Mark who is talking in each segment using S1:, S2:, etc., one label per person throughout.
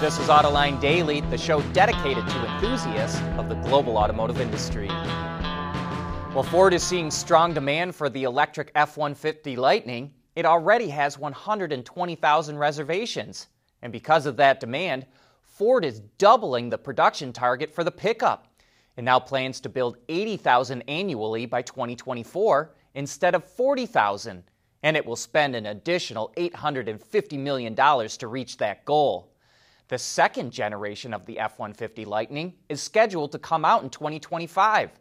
S1: This is Autoline Daily, the show dedicated to enthusiasts of the global automotive industry. Well, Ford is seeing strong demand for the electric F 150 Lightning. It already has 120,000 reservations. And because of that demand, Ford is doubling the production target for the pickup. It now plans to build 80,000 annually by 2024 instead of 40,000, and it will spend an additional $850 million to reach that goal. The second generation of the F 150 Lightning is scheduled to come out in 2025.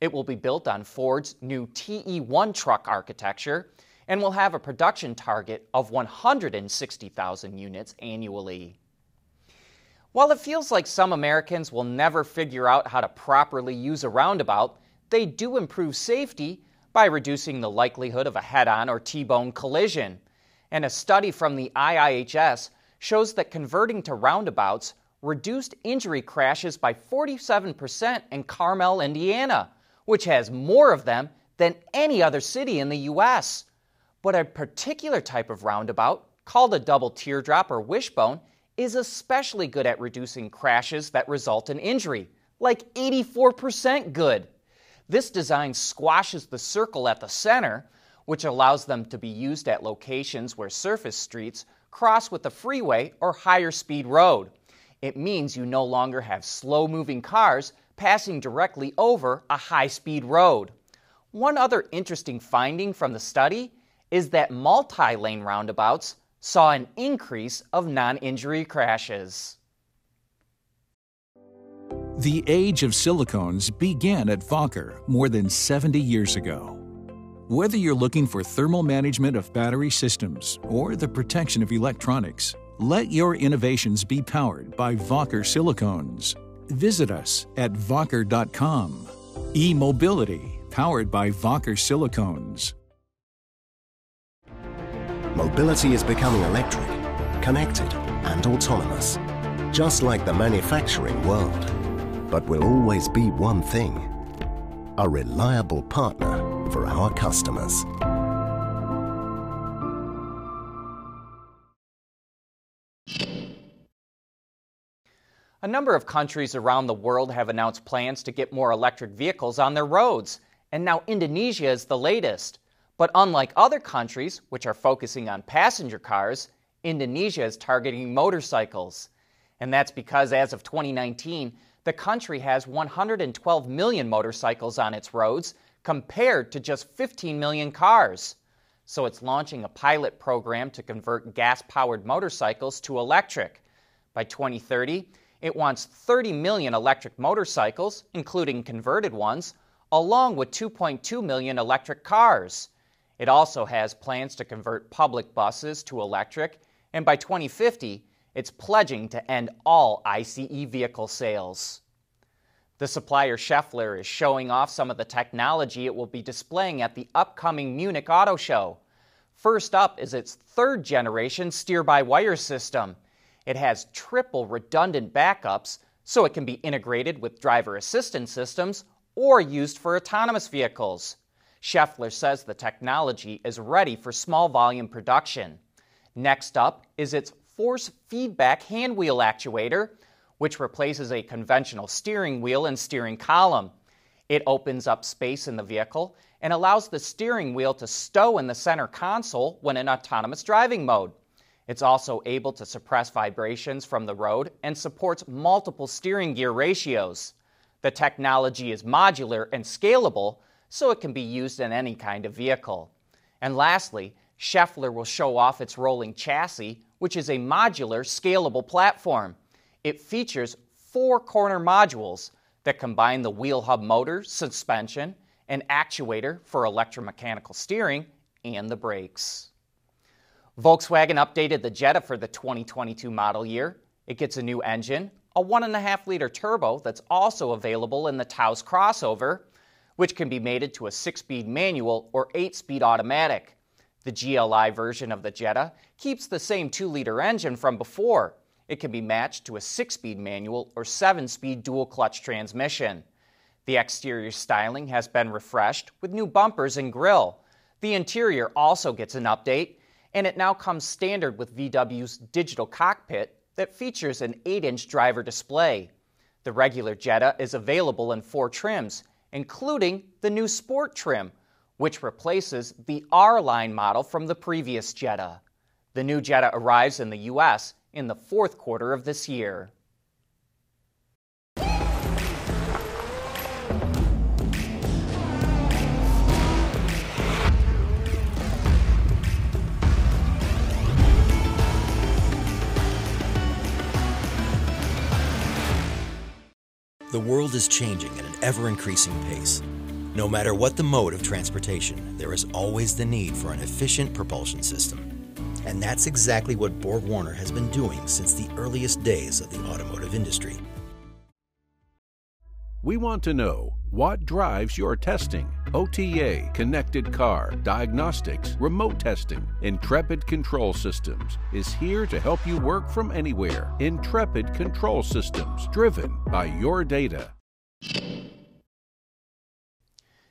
S1: It will be built on Ford's new TE1 truck architecture and will have a production target of 160,000 units annually. While it feels like some Americans will never figure out how to properly use a roundabout, they do improve safety by reducing the likelihood of a head on or T bone collision. And a study from the IIHS shows that converting to roundabouts reduced injury crashes by 47% in Carmel, Indiana, which has more of them than any other city in the U.S. But a particular type of roundabout, called a double teardrop or wishbone, is especially good at reducing crashes that result in injury, like 84% good. This design squashes the circle at the center, which allows them to be used at locations where surface streets cross with a freeway or higher speed road. It means you no longer have slow moving cars passing directly over a high speed road. One other interesting finding from the study is that multi lane roundabouts saw an increase of non injury crashes.
S2: The age of silicones began at Wacker more than 70 years ago. Whether you're looking for thermal management of battery systems or the protection of electronics, let your innovations be powered by Wacker silicones. Visit us at Wacker.com. E Mobility, powered by Wacker silicones.
S3: Mobility is becoming electric, connected, and autonomous, just like the manufacturing world. But will always be one thing a reliable partner for our customers.
S1: A number of countries around the world have announced plans to get more electric vehicles on their roads, and now Indonesia is the latest. But unlike other countries, which are focusing on passenger cars, Indonesia is targeting motorcycles. And that's because as of 2019, the country has 112 million motorcycles on its roads compared to just 15 million cars. So it's launching a pilot program to convert gas powered motorcycles to electric. By 2030, it wants 30 million electric motorcycles, including converted ones, along with 2.2 million electric cars. It also has plans to convert public buses to electric, and by 2050, it's pledging to end all ICE vehicle sales. The supplier Schaeffler is showing off some of the technology it will be displaying at the upcoming Munich Auto Show. First up is its third generation steer by wire system. It has triple redundant backups, so it can be integrated with driver assistance systems or used for autonomous vehicles. Schaeffler says the technology is ready for small volume production. Next up is its force feedback hand wheel actuator, which replaces a conventional steering wheel and steering column. It opens up space in the vehicle and allows the steering wheel to stow in the center console when in autonomous driving mode. It's also able to suppress vibrations from the road and supports multiple steering gear ratios. The technology is modular and scalable, so it can be used in any kind of vehicle. And lastly, Schaeffler will show off its rolling chassis, which is a modular, scalable platform. It features four corner modules that combine the wheel hub motor, suspension, and actuator for electromechanical steering, and the brakes. Volkswagen updated the Jetta for the 2022 model year. It gets a new engine, a 1.5 liter turbo that's also available in the Taos crossover, which can be mated to a 6 speed manual or 8 speed automatic. The GLI version of the Jetta keeps the same 2 liter engine from before. It can be matched to a 6 speed manual or 7 speed dual clutch transmission. The exterior styling has been refreshed with new bumpers and grille. The interior also gets an update and it now comes standard with VW's digital cockpit, that features an 8 inch driver display. The regular Jetta is available in four trims, including the new Sport trim, which replaces the R line model from the previous Jetta. The new Jetta arrives in the U.S. in the fourth quarter of this year.
S4: The world is changing at an ever increasing pace. No matter what the mode of transportation, there is always the need for an efficient propulsion system. And that's exactly what Borg Warner has been doing since the earliest days of the automotive industry.
S2: We want to know what drives your testing. OTA, connected car, diagnostics, remote testing. Intrepid Control Systems is here to help you work from anywhere. Intrepid Control Systems, driven by your data.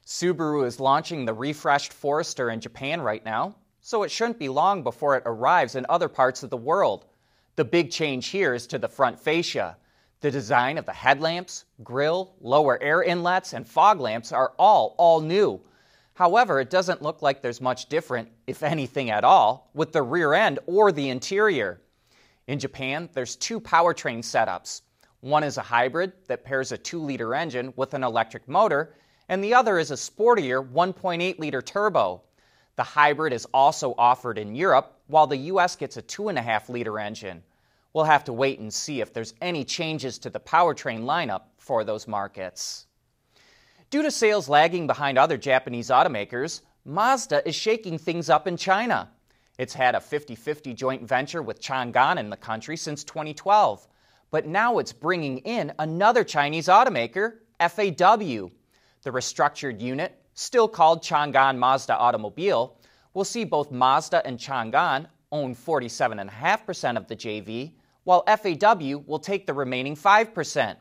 S1: Subaru is launching the refreshed Forester in Japan right now so it shouldn't be long before it arrives in other parts of the world. The big change here is to the front fascia. The design of the headlamps, grille, lower air inlets, and fog lamps are all all new. However, it doesn't look like there's much different, if anything at all, with the rear end or the interior. In Japan, there's two powertrain setups. One is a hybrid that pairs a 2 liter engine with an electric motor, and the other is a sportier 1.8 liter turbo. The hybrid is also offered in Europe, while the US gets a 2.5 liter engine. We'll have to wait and see if there's any changes to the powertrain lineup for those markets. Due to sales lagging behind other Japanese automakers, Mazda is shaking things up in China. It's had a 50 50 joint venture with Changan in the country since 2012, but now it's bringing in another Chinese automaker, FAW. The restructured unit still called Changan Mazda Automobile, will see both Mazda and Changan own 47.5% of the JV, while FAW will take the remaining 5%.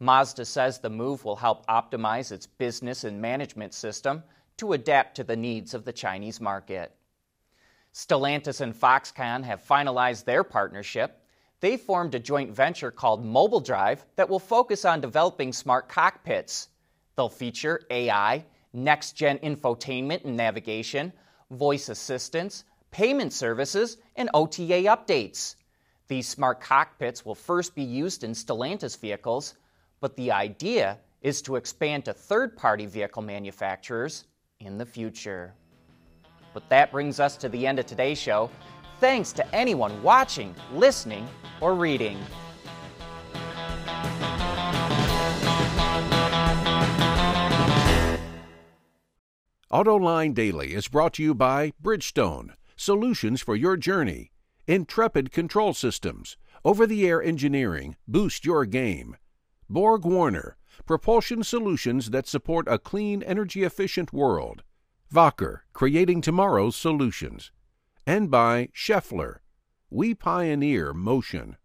S1: Mazda says the move will help optimize its business and management system to adapt to the needs of the Chinese market. Stellantis and Foxconn have finalized their partnership. They formed a joint venture called Mobile Drive that will focus on developing smart cockpits. They'll feature AI next gen infotainment and navigation, voice assistance, payment services, and OTA updates. These smart cockpits will first be used in Stellantis vehicles, but the idea is to expand to third party vehicle manufacturers in the future. But that brings us to the end of today's show. Thanks to anyone watching, listening, or reading.
S2: AutoLine Daily is brought to you by Bridgestone, solutions for your journey. Intrepid Control Systems, over the air engineering, boost your game. Borg Warner, propulsion solutions that support a clean, energy efficient world. Wacker, creating tomorrow's solutions. And by Schaeffler, we pioneer motion.